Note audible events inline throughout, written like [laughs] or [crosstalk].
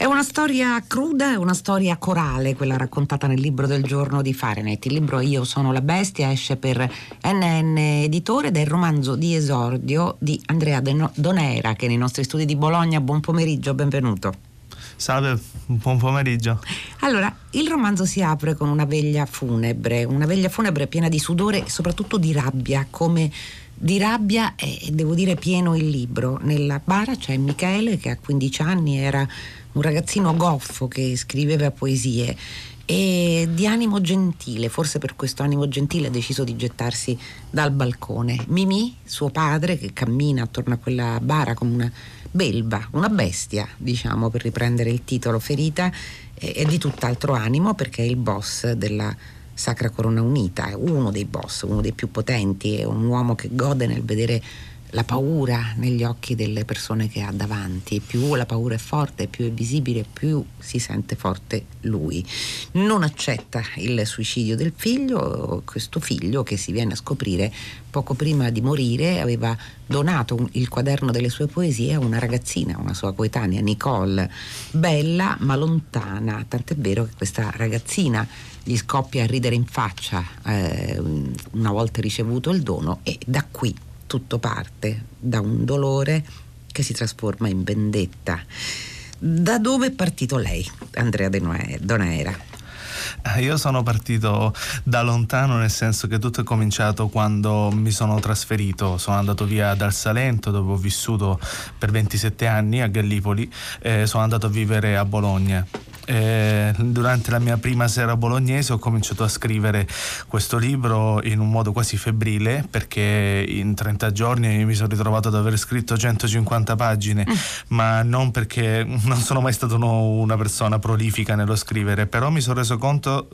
È una storia cruda, è una storia corale, quella raccontata nel libro del giorno di Fahrenheit. Il libro Io sono la bestia esce per NN Editore ed è il romanzo di esordio di Andrea Donera che è nei nostri studi di Bologna. Buon pomeriggio, benvenuto. Salve, buon pomeriggio. Allora, il romanzo si apre con una veglia funebre, una veglia funebre piena di sudore e soprattutto di rabbia, come di rabbia e devo dire pieno il libro. Nella bara c'è Michele che a 15 anni era un ragazzino goffo che scriveva poesie e di animo gentile, forse per questo animo gentile ha deciso di gettarsi dal balcone. Mimì, suo padre, che cammina attorno a quella bara come una belva, una bestia, diciamo, per riprendere il titolo ferita, è di tutt'altro animo perché è il boss della Sacra Corona Unita, è uno dei boss, uno dei più potenti, è un uomo che gode nel vedere la paura negli occhi delle persone che ha davanti. Più la paura è forte, più è visibile, più si sente forte lui. Non accetta il suicidio del figlio, questo figlio che si viene a scoprire poco prima di morire aveva donato il quaderno delle sue poesie a una ragazzina, una sua coetanea, Nicole, bella ma lontana, tant'è vero che questa ragazzina gli scoppia a ridere in faccia eh, una volta ricevuto il dono e da qui tutto parte da un dolore che si trasforma in vendetta. Da dove è partito lei, Andrea Donaera? Eh, io sono partito da lontano nel senso che tutto è cominciato quando mi sono trasferito, sono andato via dal Salento dove ho vissuto per 27 anni a Gallipoli e sono andato a vivere a Bologna eh, durante la mia prima sera bolognese ho cominciato a scrivere questo libro in un modo quasi febbrile perché in 30 giorni mi sono ritrovato ad aver scritto 150 pagine, mm. ma non perché non sono mai stato una persona prolifica nello scrivere, però mi sono reso conto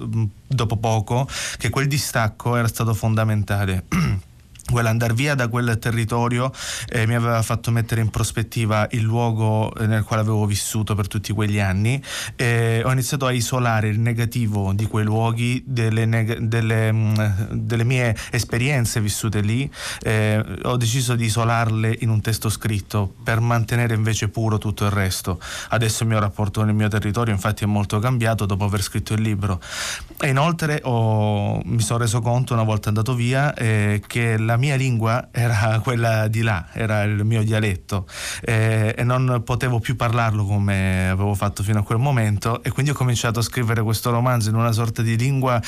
dopo poco che quel distacco era stato fondamentale. [clears throat] Quell'andare via da quel territorio eh, mi aveva fatto mettere in prospettiva il luogo eh, nel quale avevo vissuto per tutti quegli anni. E ho iniziato a isolare il negativo di quei luoghi, delle, neg- delle, mh, mm, delle mie esperienze vissute lì, eh, ho deciso di isolarle in un testo scritto per mantenere invece puro tutto il resto. Adesso il mio rapporto con il mio territorio infatti è molto cambiato dopo aver scritto il libro. E inoltre ho, mi sono reso conto una volta andato via eh, che la mia lingua era [laughs] quella di là, era il mio dialetto eh, e non potevo più parlarlo come avevo fatto fino a quel momento e quindi ho cominciato a scrivere questo romanzo in una sorta di lingua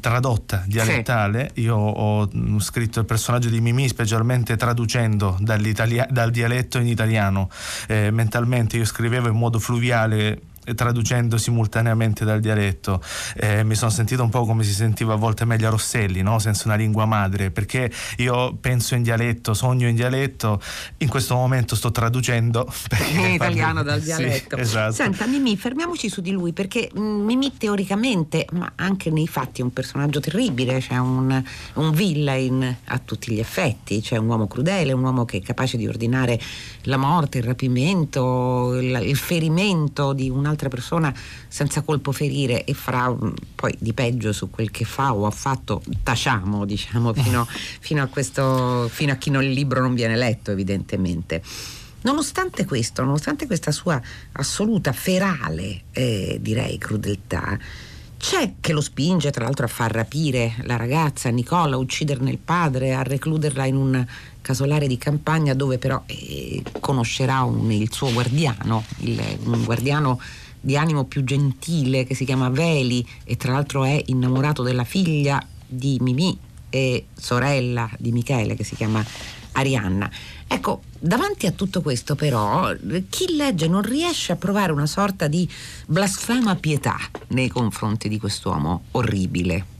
tradotta, dialettale. Sì. Io ho mm, scritto il personaggio di Mimì specialmente traducendo dal dialetto in italiano. Eh, mentalmente io scrivevo in modo fluviale traducendo simultaneamente dal dialetto eh, mi sono sentito un po' come si sentiva a volte Meglio Rosselli no? senza una lingua madre perché io penso in dialetto sogno in dialetto in questo momento sto traducendo [laughs] in italiano dal dialetto sì, esatto. senta Mimì fermiamoci su di lui perché mm, Mimì teoricamente ma anche nei fatti è un personaggio terribile c'è un, un villain a tutti gli effetti c'è un uomo crudele un uomo che è capace di ordinare la morte il rapimento il, il ferimento di un un'altra persona senza colpo ferire e farà mm, poi di peggio su quel che fa o ha fatto, tacciamo [laughs] diciamo fino, fino, a, questo, fino a chi non, il libro non viene letto evidentemente. Nonostante questo, nonostante questa sua assoluta ferale, eh, direi, crudeltà, c'è che lo spinge tra l'altro a far rapire la ragazza Nicola, a ucciderne il padre, a recluderla in un casolare di campagna dove però eh, conoscerà un, il suo guardiano, il, un guardiano di animo più gentile che si chiama Veli e tra l'altro è innamorato della figlia di Mimì e sorella di Michele che si chiama Arianna. Ecco, davanti a tutto questo però chi legge non riesce a provare una sorta di blasfema pietà nei confronti di quest'uomo orribile.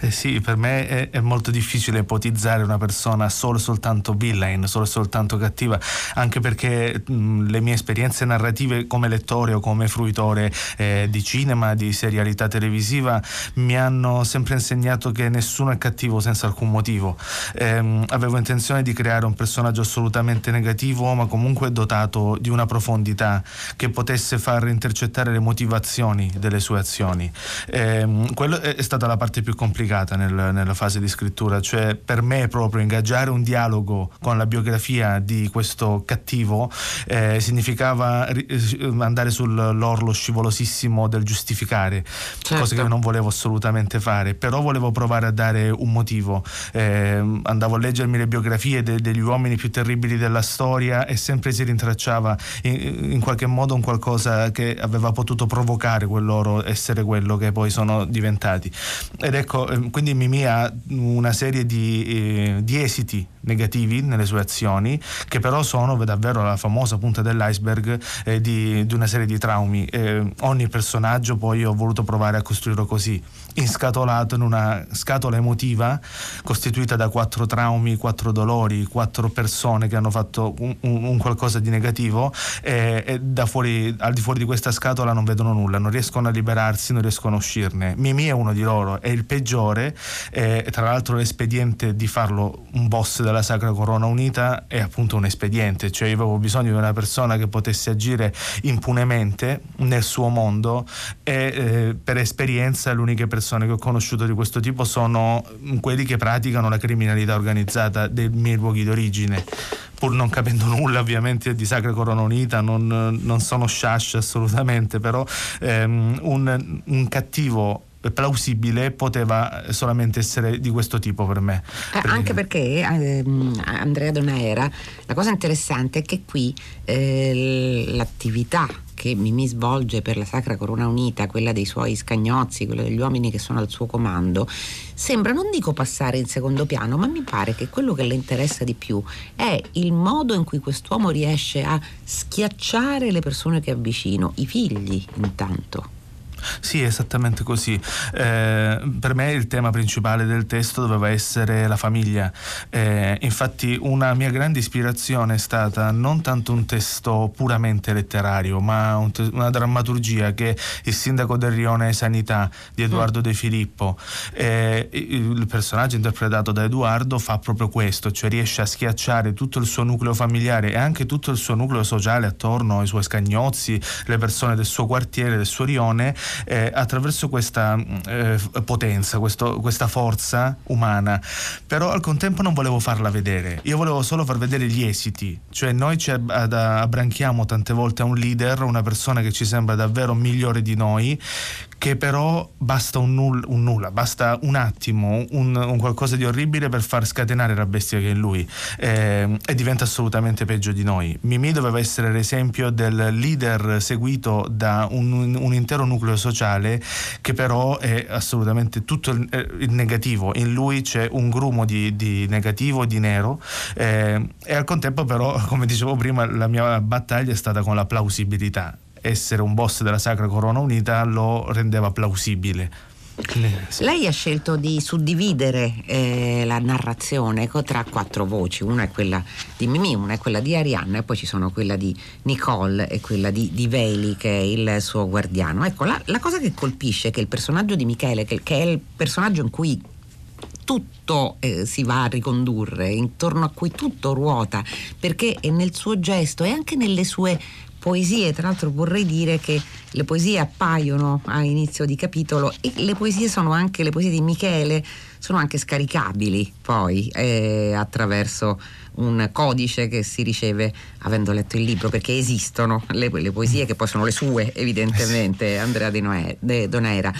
Eh sì, per me è, è, molto difficile ipotizzare una persona solo e soltanto villain, solo e soltanto cattiva, anche perché mh, le mie esperienze narrative come lettore o come fruitore eh, di cinema, di serialità televisiva, mi hanno sempre insegnato che nessuno è cattivo senza alcun motivo. Eh, avevo intenzione di creare un personaggio assolutamente negativo, ma comunque dotato di una profondità che potesse far intercettare le motivazioni delle sue azioni. Eh, quello è stata la parte più complicata nel, nella fase di scrittura, cioè per me proprio ingaggiare un dialogo con la biografia di questo cattivo eh, significava eh, andare sull'orlo scivolosissimo del giustificare, certo. cosa che non volevo assolutamente fare, però volevo provare a dare un motivo. Eh, andavo a leggermi le biografie de- degli uomini più terribili della storia e sempre si rintracciava in, in qualche modo un qualcosa che aveva potuto provocare quel loro essere quello che poi sono diventati. Ed ecco, quindi Mimì ha una serie di, eh, di esiti negativi nelle sue azioni, che però sono davvero la famosa punta dell'iceberg eh, di, di, una serie di traumi. Eh, ogni personaggio poi ho voluto provare a costruirlo così, inscatolato in una scatola emotiva costituita da quattro traumi, quattro dolori, quattro persone che hanno fatto un, un, qualcosa di negativo e, e da fuori, al di fuori di questa scatola non vedono nulla, non riescono a liberarsi, non riescono a uscirne. Mimi è uno di loro, è il peggiore, e tra l'altro l'espediente di farlo un boss della Sacra Corona Unita è appunto un espediente, cioè io avevo bisogno di una persona che potesse agire impunemente nel suo mondo e eh, per esperienza le uniche persone che ho conosciuto di questo tipo sono quelli che praticano la criminalità organizzata dei miei luoghi d'origine. Pur non capendo nulla ovviamente di Sacra Corona Unita, non, non sono shash assolutamente, però ehm, un, un cattivo plausibile poteva solamente essere di questo tipo per me. Eh, anche perché eh, Andrea Donaera, la cosa interessante è che qui eh, l'attività che Mimì svolge per la Sacra Corona Unita, quella dei suoi scagnozzi, quella degli uomini che sono al suo comando, sembra, non dico passare in secondo piano, ma mi pare che quello che le interessa di più è il modo in cui quest'uomo riesce a schiacciare le persone che avvicino, i figli intanto. Sì, esattamente così. Eh, per me il tema principale del testo doveva essere la famiglia. Eh, infatti una mia grande ispirazione è stata non tanto un testo puramente letterario, ma un te- una drammaturgia che il sindaco del Rione Sanità di Edoardo mm. De Filippo, eh, il personaggio interpretato da Edoardo fa proprio questo, cioè riesce a schiacciare tutto il suo nucleo familiare e anche tutto il suo nucleo sociale attorno ai suoi scagnozzi, le persone del suo quartiere, del suo rione eh, attraverso questa eh, potenza, questo, questa forza umana, però al contempo non volevo farla vedere, io volevo solo far vedere gli esiti, cioè noi ci abbranchiamo tante volte a un leader, una persona che ci sembra davvero migliore di noi, che però basta un, nulla, un nulla basta un attimo, un, un, qualcosa di orribile per far scatenare la bestia che è lui. Eh, e diventa assolutamente peggio di noi. Mimì doveva essere l'esempio del leader seguito da un, un intero nucleo sociale che però è assolutamente tutto il, eh, il negativo, in lui c'è un grumo di, di negativo, di nero. Eh, e al contempo però, [laughs] come dicevo prima, la mia battaglia è stata con la plausibilità essere un boss della Sacra Corona Unita lo rendeva plausibile. Lei ha scelto di suddividere eh, la narrazione tra quattro voci, una è quella di Mimì, una è quella di Arianna e poi ci sono quella di Nicole e quella di, di Veli che è il suo guardiano. Ecco, la, la, cosa che colpisce è che il personaggio di Michele, che, che è il personaggio in cui tutto eh, si va a ricondurre, intorno a cui tutto ruota, perché è nel suo gesto e anche nelle sue poesie, tra l'altro vorrei dire che le poesie appaiono a inizio di capitolo e le poesie sono anche, le poesie di Michele sono anche scaricabili poi eh, attraverso un codice che si riceve avendo letto il libro, perché esistono le, le poesie che poi sono le sue, evidentemente, [laughs] Andrea De, Noè, De Donera.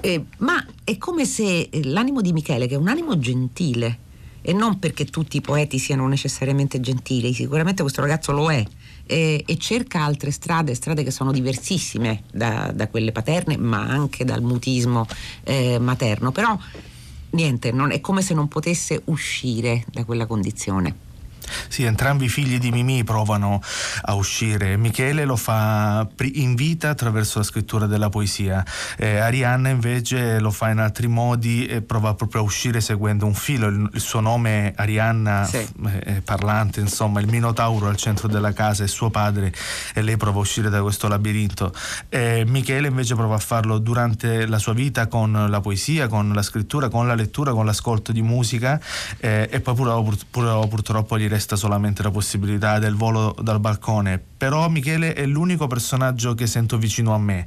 Eh, ma è come se l'animo di Michele, che è un animo gentile, e non perché tutti i poeti siano necessariamente gentili, sicuramente questo ragazzo lo è, e, e, cerca altre strade, strade che sono diversissime da, da quelle paterne, ma anche dal mutismo eh, materno. Però niente, non, è come se non potesse uscire da quella condizione. Sì, entrambi i figli di Mimì provano a uscire. Michele lo fa in vita attraverso la scrittura della poesia. Eh, Arianna invece lo fa in altri modi e prova proprio a uscire seguendo un filo. Il, il suo nome Arianna sì. è parlante, insomma, il Minotauro al centro della casa è suo padre e lei prova a uscire da questo labirinto. Eh, Michele invece prova a farlo durante la sua vita con la poesia, con la scrittura, con la lettura, con l'ascolto di musica eh, e poi pur, pur, pur, purtroppo gli resta resta solamente la possibilità del volo dal balcone, però Michele è l'unico personaggio che sento vicino a me.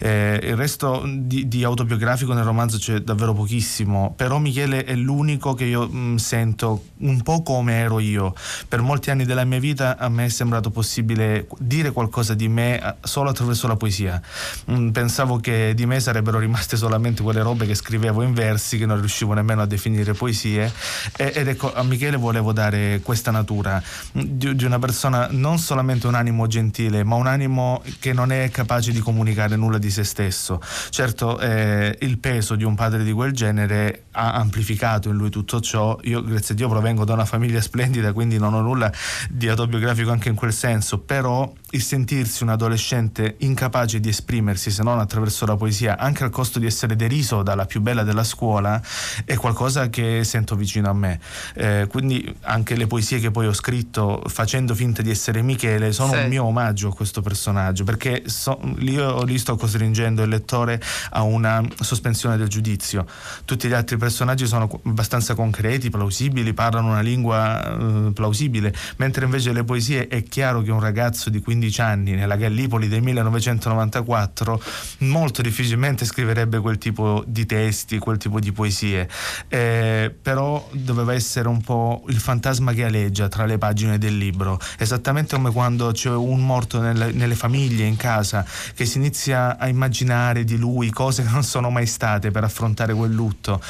Eh, il resto di, di, autobiografico nel romanzo c'è davvero pochissimo, però Michele è l'unico che io mh, mm, sento un po' come ero io. Per molti anni della mia vita a me è sembrato possibile dire qualcosa di me eh, solo attraverso la poesia. Mh, mm, pensavo che di me sarebbero rimaste solamente quelle robe che scrivevo in versi che non riuscivo nemmeno a definire poesie e, ed ecco a Michele volevo dare questa natura mm, di, di una persona non solamente un animo gentile, ma un animo che non è capace di comunicare nulla di se stesso. Certo, eh, il peso di un padre di quel genere ha amplificato in lui tutto ciò. Io, grazie a Dio, provengo da una famiglia [laughs] splendida, quindi non ho nulla di autobiografico anche in quel senso, però il sentirsi un adolescente incapace di esprimersi se non attraverso la poesia, anche al costo di essere deriso dalla più bella della scuola, è qualcosa che sento vicino a me. Eh, quindi anche le poesie che poi ho scritto facendo finta di essere Michele sono sì. un mio omaggio a questo personaggio, perché so, io lì sto costringendo il lettore a una sospensione del giudizio. Tutti gli altri personaggi sono abbastanza concreti, plausibili, parlano una lingua eh, plausibile, mentre invece le poesie è chiaro che un ragazzo di 15 15 anni nella Gallipoli del 1994 molto difficilmente scriverebbe quel tipo di testi, quel tipo di poesie, eh, però doveva essere un po' il fantasma che aleggia tra le pagine del libro, esattamente come quando c'è un morto nelle, nelle famiglie, in casa, che si inizia a immaginare di lui cose che non sono mai state per affrontare quel lutto.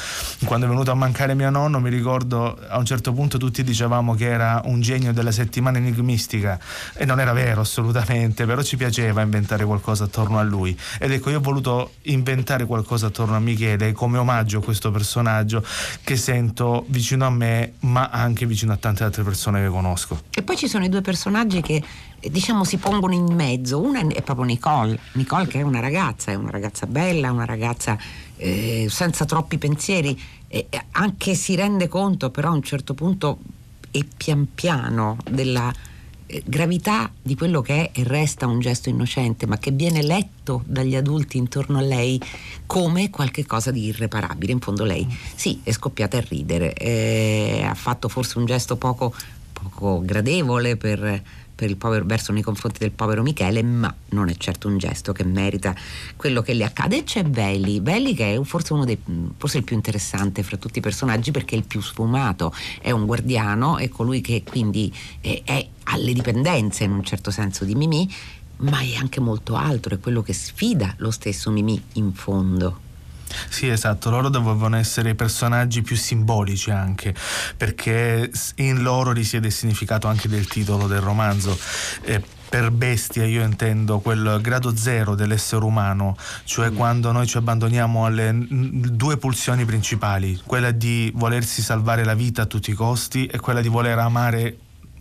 Quando è venuto a mancare mio nonno mi ricordo a un certo punto tutti dicevamo che era un genio della settimana enigmistica e non era vero assolutamente, però ci piaceva inventare qualcosa attorno a lui. Ed ecco, io ho voluto inventare qualcosa attorno a Michele come omaggio a questo personaggio che sento vicino a me, ma anche vicino a tante altre persone che conosco. E poi ci sono i due personaggi che diciamo si pongono in mezzo. Una è proprio Nicole, Nicole che è una ragazza, è una ragazza bella, una ragazza eh, senza troppi pensieri, eh, anche si rende conto però a un certo punto e pian piano della eh, gravità di quello che è e resta un gesto innocente, ma che viene letto dagli adulti intorno a lei come qualcosa di irreparabile. In fondo lei sì, è scoppiata a ridere, eh, ha fatto forse un gesto poco, poco gradevole per povero, verso nei confronti del povero Michele, ma non è certo un gesto che merita quello che le accade. E c'è Veli, Veli che è forse uno dei forse il più interessante fra tutti i personaggi perché è il più sfumato, è un guardiano, è colui che quindi è, è alle dipendenze in un certo senso di Mimì, ma è anche molto altro, è quello che sfida lo stesso Mimì in fondo. Sì, esatto, loro dovevano essere i personaggi più simbolici anche, perché in loro risiede il significato anche del titolo del romanzo. Eh, per bestia io intendo quel grado zero dell'essere umano, cioè mm. quando noi ci abbandoniamo alle due pulsioni principali, quella di volersi salvare la vita a tutti i costi e quella di voler amare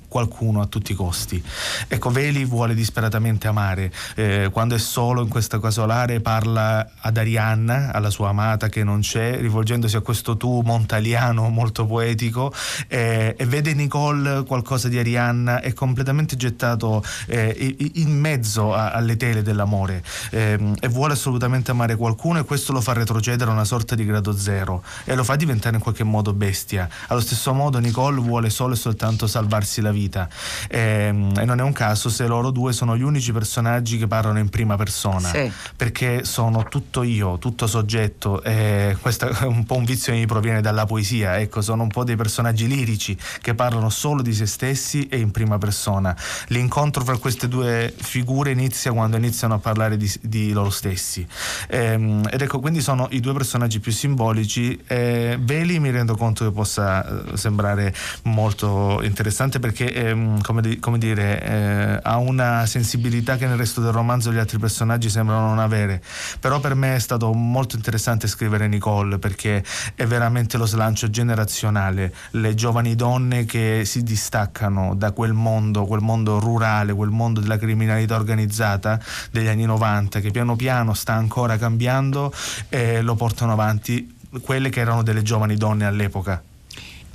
qualcuno a tutti i costi. Ecco, Veli vuole disperatamente amare. Eh, quando è solo in questa casolare parla ad Arianna, alla sua amata che non c'è, rivolgendosi a questo tu montaliano molto poetico eh, e vede Nicole qualcosa di Arianna è completamente gettato eh, in mezzo a, alle tele dell'amore ehm, e vuole assolutamente amare qualcuno e questo lo fa retrocedere a una sorta di grado zero e lo fa diventare in qualche modo bestia. Allo stesso modo Nicole vuole solo e soltanto salvarsi la vita vita. E, ehm, e, non è un caso se loro due sono gli unici personaggi che parlano in prima persona, sì. perché sono tutto io, tutto soggetto. E questo è [laughs] un po' un vizio che mi proviene dalla poesia, ecco, sono un po' dei personaggi lirici che parlano solo di se stessi e in prima persona. L'incontro fra queste due figure inizia quando iniziano a parlare di, di loro stessi. E, ehm, ed ecco, quindi sono i due personaggi più simbolici. E Veli mi rendo conto che possa eh, sembrare molto interessante perché ehm, come, di, come, dire, eh, ha una sensibilità che nel resto del romanzo gli altri personaggi sembrano non avere. Però per me è stato molto interessante scrivere Nicole perché è veramente lo slancio generazionale, le giovani donne che si distaccano da quel mondo, quel mondo rurale, quel mondo della criminalità organizzata degli anni 90 che piano piano sta ancora cambiando e lo portano avanti quelle che erano delle giovani donne all'epoca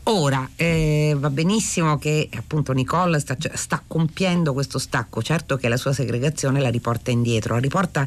Ora, eh, va benissimo che appunto Nicole sta, cioè, sta, compiendo questo stacco, certo che la sua segregazione la riporta indietro, la riporta,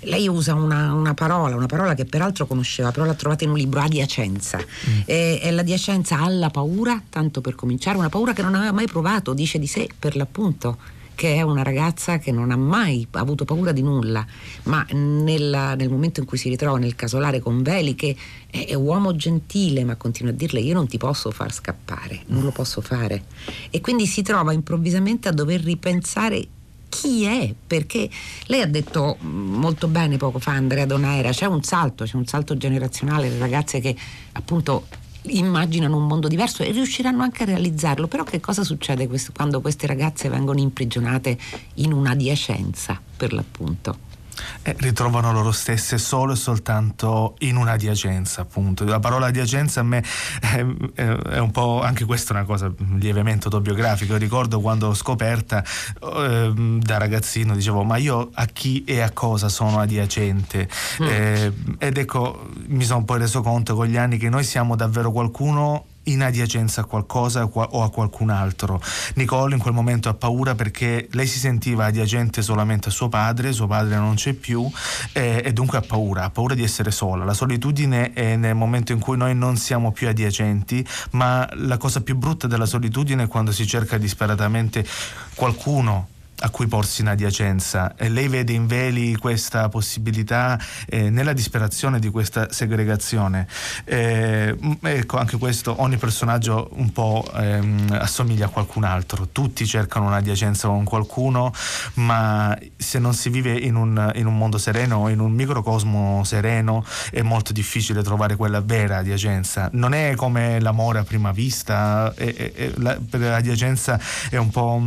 lei usa una, una parola, una parola che peraltro conosceva, però l'ha trovata in un libro, adiacenza, mm. e, è l'adiacenza alla paura, tanto per cominciare, una paura che non aveva mai provato, dice di sé per l'appunto che è una ragazza che non ha mai avuto paura di nulla, ma nella, nel momento in cui si ritrova nel casolare con Veli, che è, è uomo gentile, ma continua a dirle io non ti posso far scappare, non lo posso fare. E quindi si trova improvvisamente a dover ripensare chi è, perché lei ha detto molto bene poco fa Andrea Donaera, c'è un salto, c'è un salto generazionale, le ragazze che appunto immaginano un mondo diverso e riusciranno anche a realizzarlo. Però che cosa succede questo, quando queste ragazze vengono imprigionate in un'adiacenza, per l'appunto? Eh, ritrovano loro stesse solo e soltanto in un'adiacenza, appunto. La parola adiacenza a me è, è, un po' anche questa è una cosa lievemente autobiografica. ricordo quando l'ho scoperta eh, da ragazzino, dicevo: Ma io a chi e a cosa sono adiacente? Mm. Eh, ed ecco, mi sono poi reso conto con gli anni che noi siamo davvero qualcuno in adiacenza a qualcosa o a qualcun altro. Nicole in quel momento ha paura perché lei si sentiva adiacente solamente a suo padre, suo padre non c'è più eh, e dunque ha paura, ha paura di essere sola. La solitudine è nel momento in cui noi non siamo più adiacenti, ma la cosa più brutta della solitudine è quando si cerca disperatamente qualcuno a cui porsi in adiacenza e lei vede in Veli questa possibilità eh, nella disperazione di questa segregazione. Eh, ecco, anche questo, ogni personaggio un po' ehm, assomiglia a qualcun altro, tutti cercano un'adiacenza con qualcuno, ma se non si vive in un, in un mondo sereno, in un microcosmo sereno, è molto difficile trovare quella vera adiacenza. Non è come l'amore a prima vista, è, è, è, la, per l'adiacenza è un po'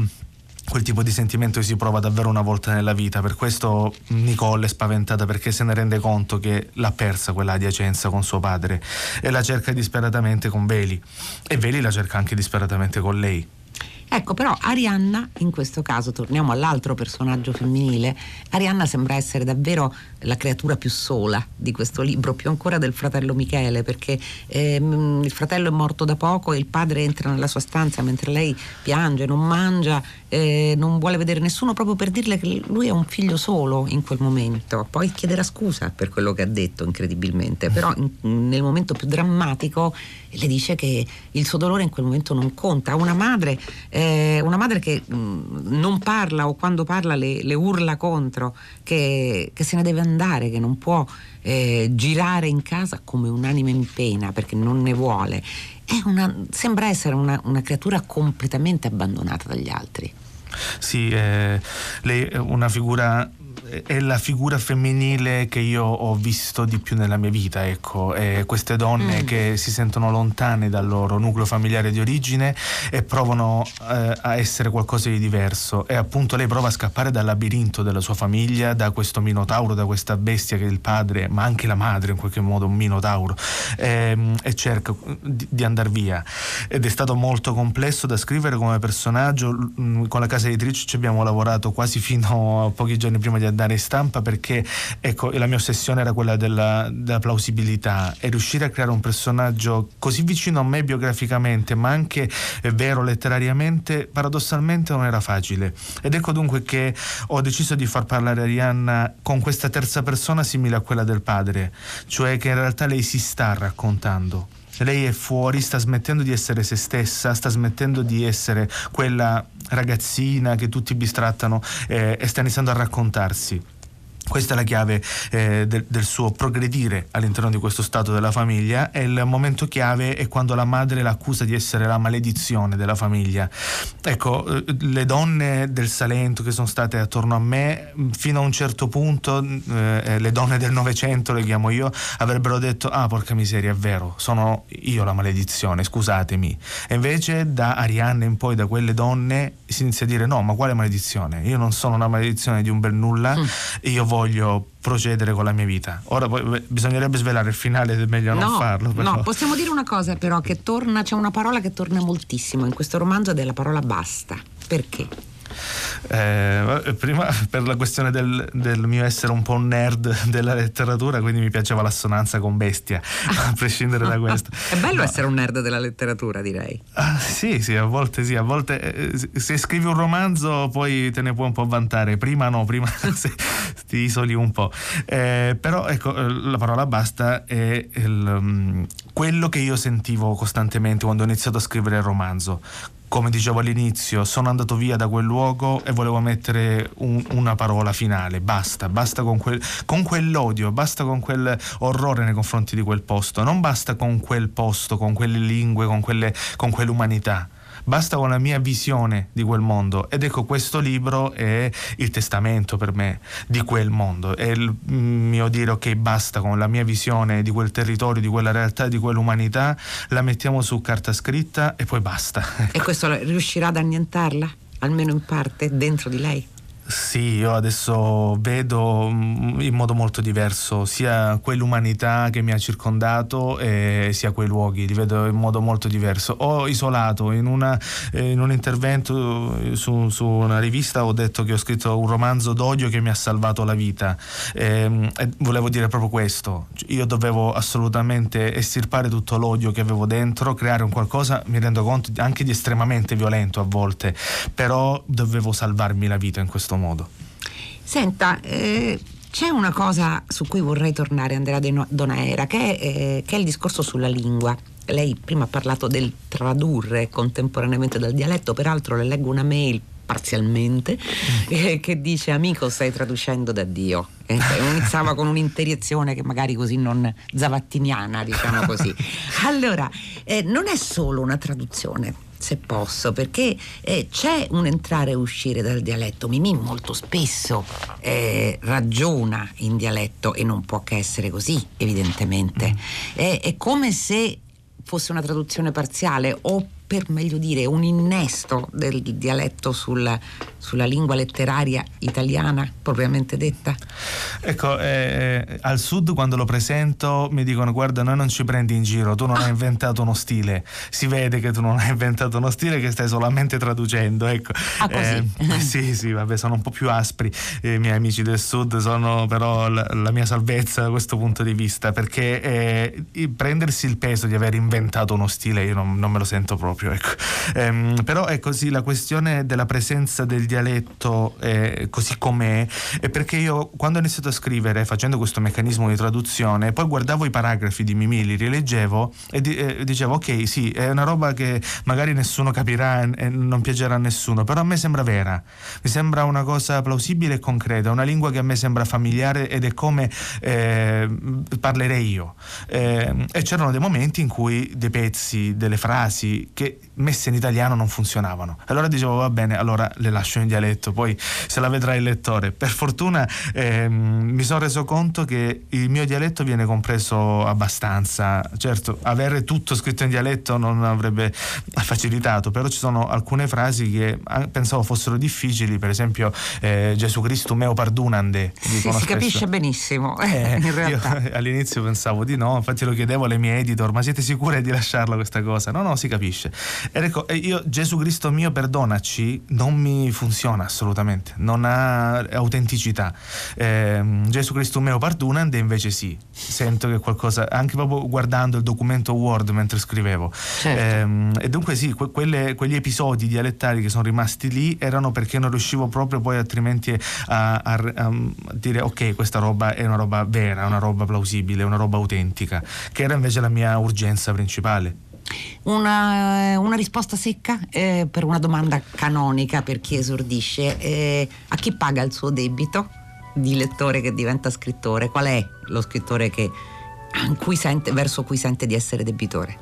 quel tipo di sentimento che si prova davvero una volta nella vita. Per questo Nicole è spaventata perché se ne rende conto che l'ha persa quella adiacenza con suo padre e la cerca disperatamente con Veli e Veli la cerca anche disperatamente con lei. Ecco, però Arianna, in questo caso, torniamo all'altro personaggio femminile, Arianna sembra essere davvero la creatura più sola di questo libro, più ancora del fratello Michele, perché ehm, il fratello è morto da poco e il padre entra nella sua stanza mentre lei piange, non mangia, eh, non vuole vedere nessuno proprio per dirle che lui è un figlio solo in quel momento. Poi chiederà scusa per quello che ha detto, incredibilmente, però in, nel momento più drammatico le dice che il suo dolore in quel momento non conta. Una madre, eh, una madre che mh, mm, non parla o quando parla le, le urla contro, che, che, se ne deve andare, che non può eh, girare in casa come un'anima in pena perché non ne vuole. Una, sembra essere una, una creatura completamente abbandonata dagli altri. Sì, eh, lei è una figura è la figura femminile che io ho visto di più nella mia vita, ecco, e queste donne mm. che si sentono lontane dal loro nucleo familiare di origine e provano eh, a essere qualcosa di diverso. E appunto lei prova a scappare dal labirinto della sua famiglia, da questo minotauro, da questa bestia che è il padre, ma anche la madre in qualche modo un minotauro e, ehm, e cerca di, di andare via. Ed è stato molto complesso da scrivere come personaggio, con la casa editrice ci abbiamo lavorato quasi fino a pochi giorni prima di andare andare in stampa perché ecco, la mia ossessione era quella della, della, plausibilità e riuscire a creare un personaggio così vicino a me biograficamente ma anche eh, vero letterariamente paradossalmente non era facile. Ed ecco dunque che ho deciso di far parlare Arianna con questa terza persona simile a quella del padre cioè che in realtà lei si sta raccontando lei è fuori, sta smettendo di essere se stessa, sta smettendo di essere quella ragazzina che tutti bistrattano eh, e sta iniziando a raccontarsi. Questa è la chiave eh, del, del, suo progredire all'interno di questo stato della famiglia e il momento chiave è quando la madre l'accusa di essere la maledizione della famiglia. Ecco, eh, le donne del Salento che sono state attorno a me, fino a un certo punto, eh, eh, le donne del Novecento, le chiamo io, avrebbero detto, ah porca miseria, è vero, sono io la maledizione, scusatemi. E invece da Arianna in poi, da quelle donne, si inizia a dire, no, ma quale maledizione? Io non sono una maledizione di un bel nulla, mm. io voglio voglio procedere con la mia vita. Ora poi, bisognerebbe svelare il finale, è meglio no, non farlo. Però. No, possiamo dire una cosa però che torna, c'è una parola che torna moltissimo in questo romanzo ed è la parola basta. Perché? Eh, prima per la questione del, del, mio essere un po' un nerd della letteratura, quindi mi piaceva l'assonanza con bestia, a prescindere da questo. [laughs] È bello no. essere un nerd della letteratura, direi. Ah, sì, sì, a volte sì, a volte eh, se scrivi un romanzo poi te ne puoi un po' vantare, prima no, prima [laughs] ti isoli un po'. Eh, però ecco, eh, la parola basta è il, um, quello che io sentivo costantemente quando ho iniziato a scrivere il romanzo come dicevo all'inizio, sono andato via da quel luogo e volevo mettere un, una parola finale. Basta, basta con, quel, con, quell'odio, basta con quel orrore nei confronti di quel posto. Non basta con quel posto, con quelle lingue, con, quelle, con quell'umanità basta con la mia visione di quel mondo. Ed ecco, questo libro è il testamento per me di quel mondo, è il mio dire ok, basta con la mia visione di quel territorio, di quella realtà, di quell'umanità, la mettiamo su carta scritta e poi basta. E questo riuscirà ad annientarla, almeno in parte, dentro di lei? Sì, io adesso vedo mm, in modo molto diverso sia quell'umanità che mi ha circondato e sia quei luoghi, li vedo in modo molto diverso. Ho isolato in, una, eh, in un intervento su, su, una rivista, ho detto che ho scritto un romanzo d'odio che mi ha salvato la vita e, ehm, e volevo dire proprio questo. Io dovevo assolutamente estirpare tutto l'odio che avevo dentro, creare un qualcosa, mi rendo conto, anche di estremamente violento a volte, però dovevo salvarmi la vita in questo modo modo. Senta, eh, c'è una cosa su cui vorrei tornare, Andrea Donaera, che è, eh, che è il discorso sulla lingua. Lei prima ha parlato del tradurre contemporaneamente dal dialetto, peraltro le leggo una mail parzialmente, mm. eh, che dice amico stai traducendo da Dio. Eh, iniziava con un'interiezione che magari così non zavattiniana, diciamo così. [laughs] Allora, eh, non è solo una traduzione, se posso, perché eh, c'è un entrare e uscire dal dialetto. Mimì molto spesso eh, ragiona in dialetto e non può che essere così, evidentemente. È, è come se fosse una traduzione parziale o per meglio dire un innesto del dialetto sul, sulla lingua letteraria italiana propriamente detta? Ecco, eh, al sud quando lo presento mi dicono guarda noi non ci prendi in giro, tu non ah. hai inventato uno stile, si vede che tu non hai inventato uno stile che stai solamente traducendo, ecco. Ah, così? Eh, sì, sì, vabbè, sono un po' più aspri eh, i miei amici del sud, sono però la, la, mia salvezza da questo punto di vista, perché eh, prendersi il peso di aver inventato uno stile io non, non me lo sento proprio proprio. Ecco. Ehm, però è così la questione della presenza del dialetto eh, così com'è, è perché io quando ho iniziato a scrivere facendo questo meccanismo di traduzione, poi guardavo i paragrafi di Mimì, li rileggevo e, di, eh, dicevo ok sì, è una roba che magari nessuno capirà e non piacerà a nessuno, però a me sembra vera, mi sembra una cosa plausibile e concreta, una lingua che a me sembra familiare ed è come eh, parlerei io. Eh, e c'erano dei momenti in cui dei pezzi, delle frasi che messe in italiano non funzionavano. Allora dicevo va bene, allora le lascio in dialetto, poi se la vedrà il lettore. Per fortuna ehm, mi sono reso conto che il mio dialetto viene compreso abbastanza. Certo, avere tutto scritto in dialetto non avrebbe facilitato, però ci sono alcune frasi che ah, pensavo fossero difficili, per esempio eh, Gesù Cristo meo pardunande. Sì, si capisce benissimo, eh, in realtà. Io [laughs] all'inizio pensavo di no, infatti lo chiedevo alle mie editor, ma siete sicure di lasciarla questa cosa? No, no, si capisce. Ed ecco, io Gesù Cristo mio perdonaci non mi funziona assolutamente, non ha autenticità. Eh, Gesù Cristo mio pardonande invece sì, sento che qualcosa, anche proprio guardando il documento Word mentre scrivevo. Certo. Eh, e dunque sì, que- quelle, quegli episodi dialettali che sono rimasti lì erano perché non riuscivo proprio poi altrimenti a, a, a dire ok, questa roba è una roba vera, una roba plausibile, una roba autentica, che era invece la mia urgenza principale. Una, eh, una risposta secca eh, per una domanda canonica per chi esordisce. Eh, a chi paga il suo debito di lettore che diventa scrittore? Qual è lo scrittore che, cui sente, verso cui sente di essere debitore?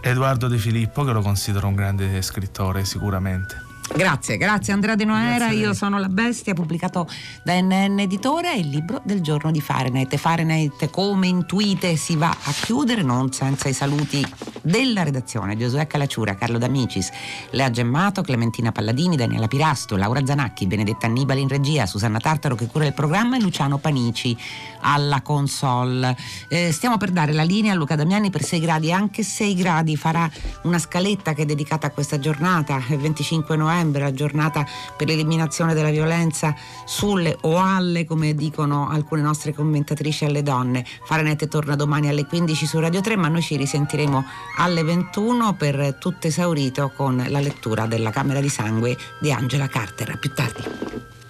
Edoardo De Filippo, che lo considero un grande scrittore sicuramente. Grazie, grazie Andrea De Noera, io sono La Bestia, pubblicato da NN Editore, il libro del giorno di Fahrenheit. Fahrenheit come intuite si va a chiudere, non senza i saluti della redazione, Giosuè Calacciura, Carlo D'Amicis, Lea Gemmato, Clementina Palladini, Daniela Pirasto, Laura Zanacchi, Benedetta Annibali in regia, Susanna Tartaro che cura il programma e Luciano Panici alla console. Eh, stiamo per dare la linea a Luca Damiani per 6 gradi, anche 6 gradi farà una scaletta che è dedicata a questa giornata, il 25 novembre novembre, la giornata per l'eliminazione della violenza sulle o alle, come dicono alcune nostre commentatrici, alle donne. Farenette torna domani alle 15 su Radio 3, ma noi ci risentiremo alle 21 per tutto esaurito con la lettura della Camera di Sangue di Angela Carter. A più tardi.